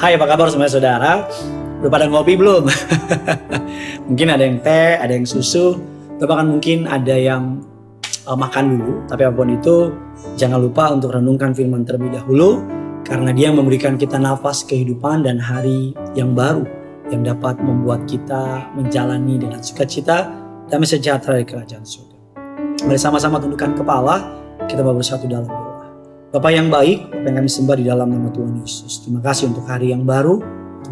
Hai apa kabar semua saudara? Udah pada ngopi belum? mungkin ada yang teh, ada yang susu, atau bahkan mungkin ada yang uh, makan dulu. Tapi apa pun itu, jangan lupa untuk renungkan firman terlebih dahulu, karena dia memberikan kita nafas kehidupan dan hari yang baru yang dapat membuat kita menjalani dengan sukacita dan sejahtera di kerajaan surga. Mari sama-sama tundukkan kepala, kita bersatu dalam doa. Bapak yang baik, Bapak yang kami sembah di dalam nama Tuhan Yesus. Terima kasih untuk hari yang baru,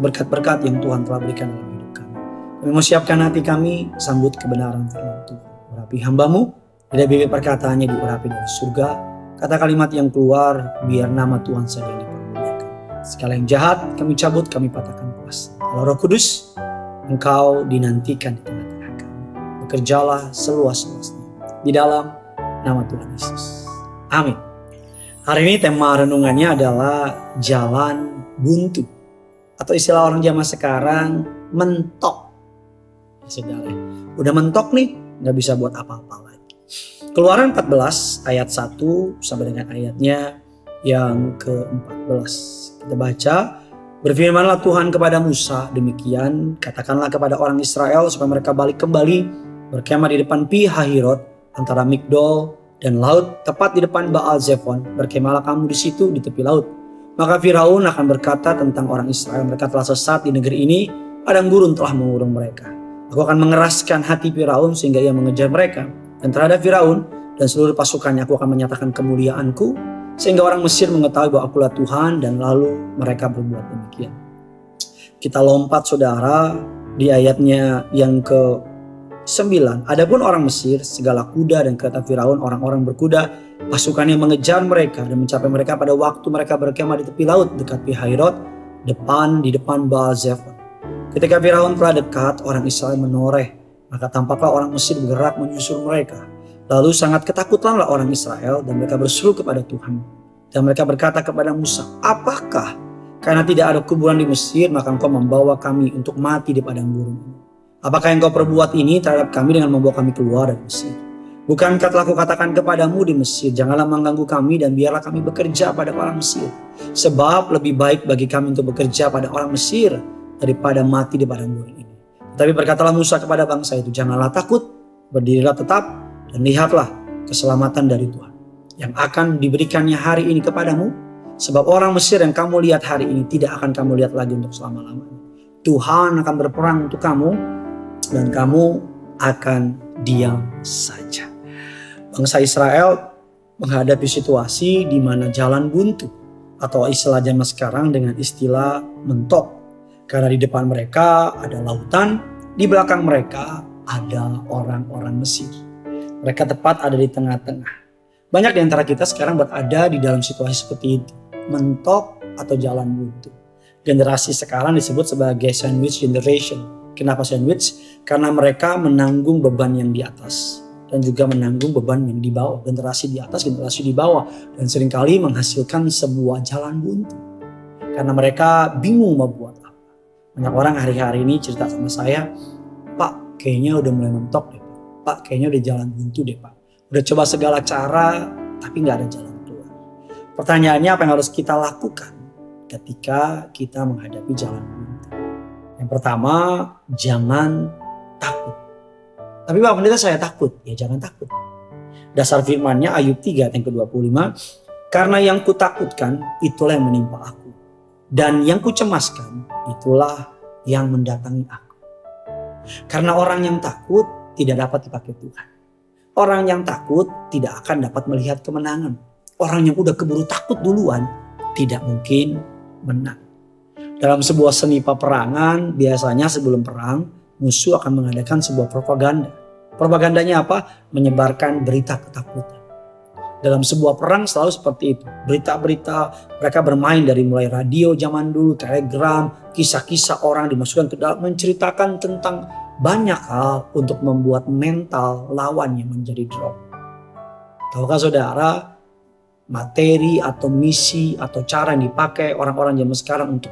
berkat-berkat yang Tuhan telah berikan dalam hidup kami. Kami mau siapkan hati kami, sambut kebenaran firman Tuhan. Urapi hambamu, tidak bibir perkataannya diurapi dari surga. Kata kalimat yang keluar, biar nama Tuhan saja yang dipermuliakan. Segala yang jahat, kami cabut, kami patahkan puas. Kalau roh kudus, engkau dinantikan di tengah-tengah kami. Bekerjalah seluas-luasnya. Di dalam nama Tuhan Yesus. Amin. Hari ini tema renungannya adalah jalan buntu. Atau istilah orang zaman sekarang mentok. Ya, udah mentok nih, nggak bisa buat apa-apa lagi. Keluaran 14 ayat 1 sampai dengan ayatnya yang ke-14. Kita baca, Berfirmanlah Tuhan kepada Musa, demikian katakanlah kepada orang Israel supaya mereka balik kembali berkemah di depan Pi Hahirot antara Migdol dan laut tepat di depan Baal Zephon. Berkemalah kamu di situ di tepi laut. Maka Firaun akan berkata tentang orang Israel, mereka telah sesat di negeri ini, padang gurun telah mengurung mereka. Aku akan mengeraskan hati Firaun sehingga ia mengejar mereka. Dan terhadap Firaun dan seluruh pasukannya aku akan menyatakan kemuliaanku sehingga orang Mesir mengetahui bahwa akulah Tuhan dan lalu mereka berbuat demikian. Kita lompat saudara di ayatnya yang ke 9. Adapun orang Mesir, segala kuda dan kereta Firaun, orang-orang berkuda, pasukannya mengejar mereka dan mencapai mereka pada waktu mereka berkemah di tepi laut dekat Pihairot, depan di depan Baal Zephon. Ketika Firaun telah dekat, orang Israel menoreh, maka tampaklah orang Mesir bergerak menyusul mereka. Lalu sangat ketakutanlah orang Israel dan mereka berseru kepada Tuhan. Dan mereka berkata kepada Musa, apakah karena tidak ada kuburan di Mesir, maka engkau membawa kami untuk mati di padang gurun. Apakah yang kau perbuat ini terhadap kami dengan membawa kami keluar dari Mesir? Bukankah telah kukatakan kepadamu di Mesir, janganlah mengganggu kami dan biarlah kami bekerja pada orang Mesir. Sebab lebih baik bagi kami untuk bekerja pada orang Mesir daripada mati di padang gurun ini. Tapi berkatalah Musa kepada bangsa itu, janganlah takut, berdirilah tetap dan lihatlah keselamatan dari Tuhan. Yang akan diberikannya hari ini kepadamu, sebab orang Mesir yang kamu lihat hari ini tidak akan kamu lihat lagi untuk selama-lamanya. Tuhan akan berperang untuk kamu dan kamu akan diam saja. Bangsa Israel menghadapi situasi di mana jalan buntu atau istilah zaman sekarang dengan istilah mentok. Karena di depan mereka ada lautan, di belakang mereka ada orang-orang Mesir. Mereka tepat ada di tengah-tengah. Banyak di antara kita sekarang berada di dalam situasi seperti itu. Mentok atau jalan buntu. Generasi sekarang disebut sebagai sandwich generation Kenapa sandwich? Karena mereka menanggung beban yang di atas dan juga menanggung beban yang di bawah. Generasi di atas, generasi di bawah. Dan sering kali menghasilkan sebuah jalan buntu. Karena mereka bingung mau buat apa. Banyak orang hari-hari ini cerita sama saya, Pak kayaknya udah mulai mentok deh Pak. Pak kayaknya udah jalan buntu deh Pak. Udah coba segala cara tapi nggak ada jalan keluar. Pertanyaannya apa yang harus kita lakukan ketika kita menghadapi jalan buntu? Yang pertama, jangan takut. Tapi Pak Pendeta saya takut. Ya jangan takut. Dasar firmannya Ayub 3 yang ke-25. Karena yang kutakutkan itulah yang menimpa aku. Dan yang kucemaskan itulah yang mendatangi aku. Karena orang yang takut tidak dapat dipakai Tuhan. Orang yang takut tidak akan dapat melihat kemenangan. Orang yang udah keburu takut duluan tidak mungkin menang. Dalam sebuah seni peperangan, biasanya sebelum perang, musuh akan mengadakan sebuah propaganda. Propagandanya apa? Menyebarkan berita ketakutan. Dalam sebuah perang selalu seperti itu. Berita-berita mereka bermain dari mulai radio zaman dulu, telegram, kisah-kisah orang dimasukkan ke dalam menceritakan tentang banyak hal untuk membuat mental lawannya menjadi drop. Tahukah saudara, materi atau misi atau cara yang dipakai orang-orang zaman sekarang untuk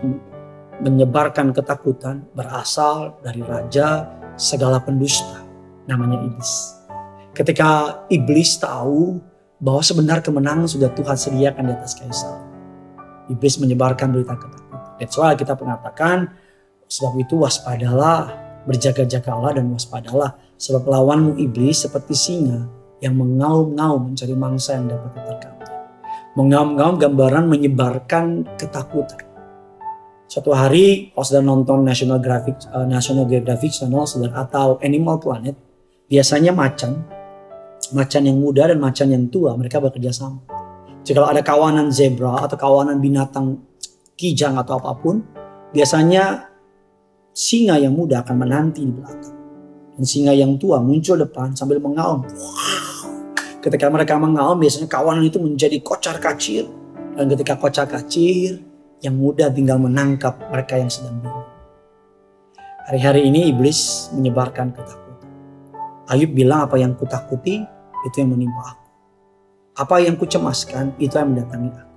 menyebarkan ketakutan berasal dari raja segala pendusta namanya iblis. Ketika iblis tahu bahwa sebenarnya kemenangan sudah Tuhan sediakan di atas kaisar. Iblis menyebarkan berita ketakutan. That's why kita mengatakan sebab itu waspadalah, berjaga-jagalah dan waspadalah sebab lawanmu iblis seperti singa yang mengaum-ngaum mencari mangsa yang dapat diterkamnya. Mengaum-ngaum gambaran menyebarkan ketakutan. Suatu hari, kalau sedang nonton National Geographic, uh, National Geographic Channel atau Animal Planet, biasanya macan, macan yang muda dan macan yang tua, mereka bekerja sama. Jika ada kawanan zebra atau kawanan binatang kijang atau apa pun, biasanya singa yang muda akan menanti di belakang. Dan singa yang tua muncul depan sambil mengaum. Ketika mereka mengaum, biasanya kawanan itu menjadi kocar kacir. Dan ketika kocar kacir, yang muda tinggal menangkap mereka yang sedang bingung. Hari-hari ini iblis menyebarkan ketakutan. Ayub bilang apa yang kutakuti itu yang menimpa aku. Apa yang kucemaskan itu yang mendatangi aku.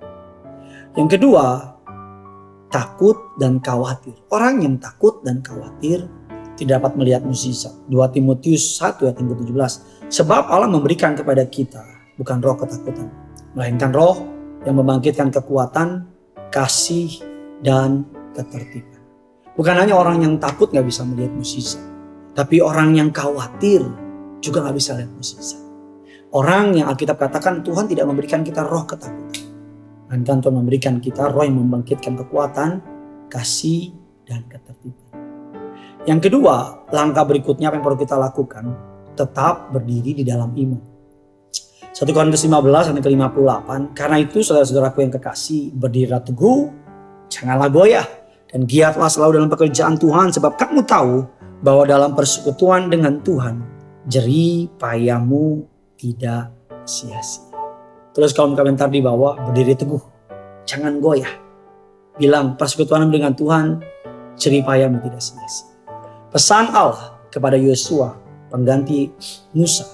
Yang kedua, takut dan khawatir. Orang yang takut dan khawatir tidak dapat melihat mukjizat. 2 Timotius 1 ayat 17. Sebab Allah memberikan kepada kita bukan roh ketakutan, melainkan roh yang membangkitkan kekuatan, kasih, dan ketertiban. Bukan hanya orang yang takut nggak bisa melihat mukjizat, tapi orang yang khawatir juga nggak bisa lihat mukjizat. Orang yang Alkitab katakan Tuhan tidak memberikan kita roh ketakutan, melainkan Tuhan memberikan kita roh yang membangkitkan kekuatan, kasih, dan ketertiban. Yang kedua, langkah berikutnya apa yang perlu kita lakukan? Tetap berdiri di dalam iman. 1 Korintus 15 ayat ke-58. Karena itu saudara-saudaraku yang kekasih, berdirilah teguh, janganlah goyah. Dan giatlah selalu dalam pekerjaan Tuhan sebab kamu tahu bahwa dalam persekutuan dengan Tuhan, jerih payamu tidak sia-sia. Terus kolom komentar di bawah berdiri teguh. Jangan goyah. Bilang persekutuan dengan Tuhan payahmu tidak sia-sia. Pesan Allah kepada Yosua pengganti Musa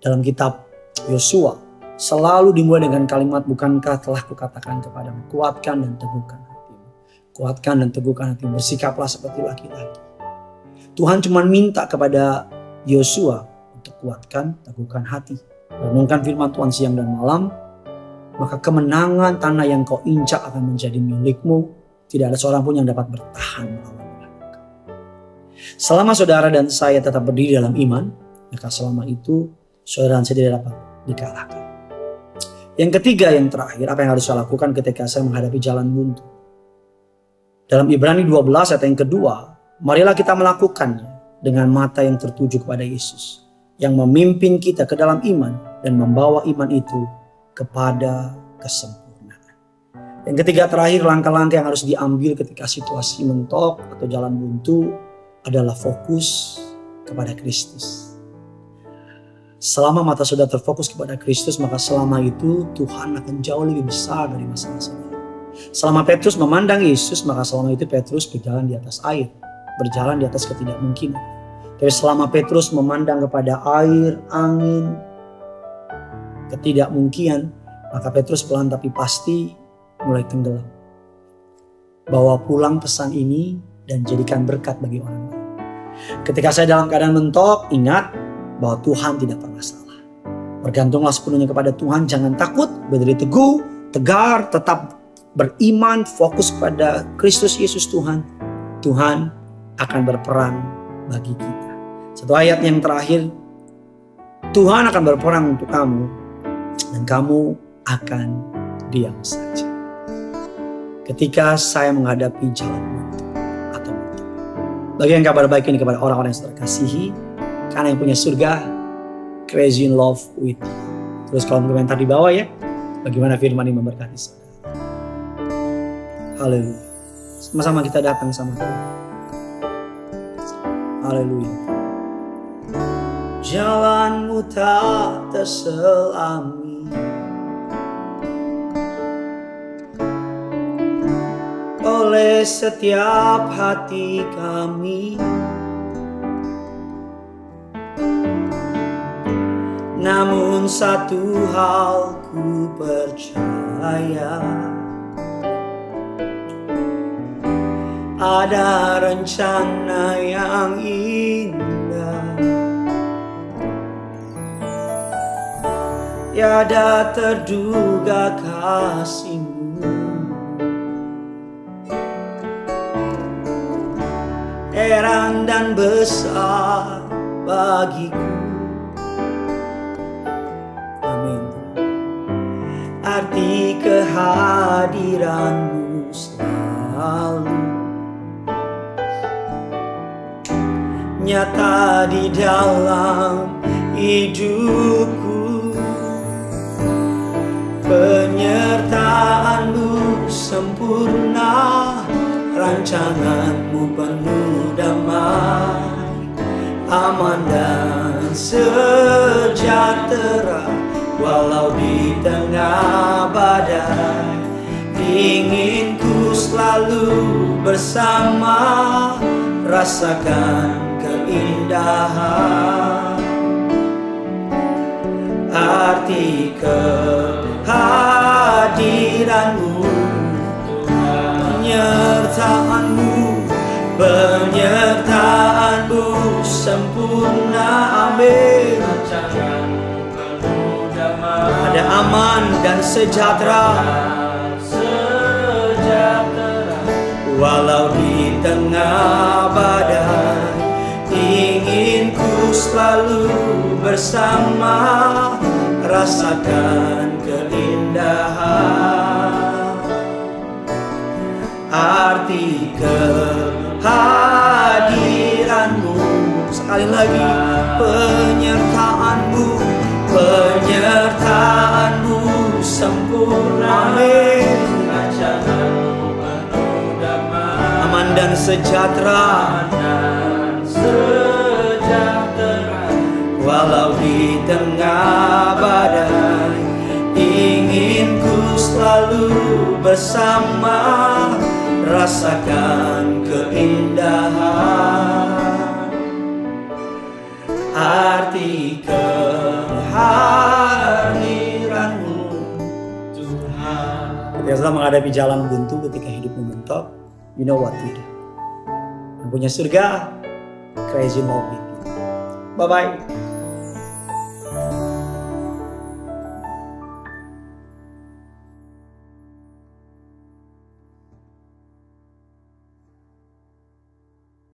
dalam kitab Yosua selalu dimulai dengan kalimat bukankah telah kukatakan kepadamu kuatkan dan teguhkan hatimu. Kuatkan dan teguhkan hatimu. Bersikaplah seperti laki-laki. Tuhan cuma minta kepada Yosua untuk kuatkan, teguhkan hati renungkan firman Tuhan siang dan malam, maka kemenangan tanah yang kau injak akan menjadi milikmu. Tidak ada seorang pun yang dapat bertahan melawan Selama saudara dan saya tetap berdiri dalam iman, maka selama itu saudara dan saya tidak dapat dikalahkan. Yang ketiga, yang terakhir, apa yang harus saya lakukan ketika saya menghadapi jalan buntu? Dalam Ibrani 12 ayat yang kedua, marilah kita melakukannya dengan mata yang tertuju kepada Yesus yang memimpin kita ke dalam iman dan membawa iman itu kepada kesempurnaan. Yang ketiga terakhir langkah-langkah yang harus diambil ketika situasi mentok atau jalan buntu adalah fokus kepada Kristus. Selama mata sudah terfokus kepada Kristus, maka selama itu Tuhan akan jauh lebih besar dari masalah saudara. Selama Petrus memandang Yesus, maka selama itu Petrus berjalan di atas air, berjalan di atas ketidakmungkinan. Tapi selama Petrus memandang kepada air, angin, ketidakmungkinan, maka Petrus pelan tapi pasti mulai tenggelam. Bawa pulang pesan ini dan jadikan berkat bagi orang lain. Ketika saya dalam keadaan mentok, ingat bahwa Tuhan tidak pernah salah. Bergantunglah sepenuhnya kepada Tuhan, jangan takut, berdiri teguh, tegar, tetap beriman, fokus pada Kristus Yesus Tuhan. Tuhan akan berperan bagi kita. Satu ayat yang terakhir, Tuhan akan berperang untuk kamu dan kamu akan diam saja. Ketika saya menghadapi jalan buntu atau buntu. Bagi yang kabar baik ini kepada orang-orang yang saudara kasihi, karena yang punya surga, crazy in love with you. Terus kolom komentar di bawah ya, bagaimana firman ini memberkati saudara. Haleluya. Sama-sama kita datang sama Tuhan. Haleluya jalanmu tak terselami oleh setiap hati kami namun satu hal ku percaya. Ada rencana yang indah. Tiada terduga kasihmu. Heran dan besar bagiku Arti kehadiranmu selalu. Nyata di dalam hidupku Penyertaanmu sempurna Rancanganmu penuh damai Aman dan sejahtera Walau di tengah badai Ingin ku selalu bersama. Rasakan keindahan. Arti kehadiranmu Penyertaanmu Penyertaanmu sempurna Amin Ada aman dan sejahtera. Walau di tengah badai Ingin ku selalu bersama. Rasakan keindahan. Arti kehadiranmu. Sekali lagi Penyertaanmu Penyertaanmu sempurna. Amin. Aman dan sejahtera. Walau di tengah badai Ingin ku selalu bersama. Rasakan keindahan. Arti kehadiranmu Sedang menghadapi jalan buntu ketika hidup mentok You know what to do. Yang punya surga Crazy Moby Bye-bye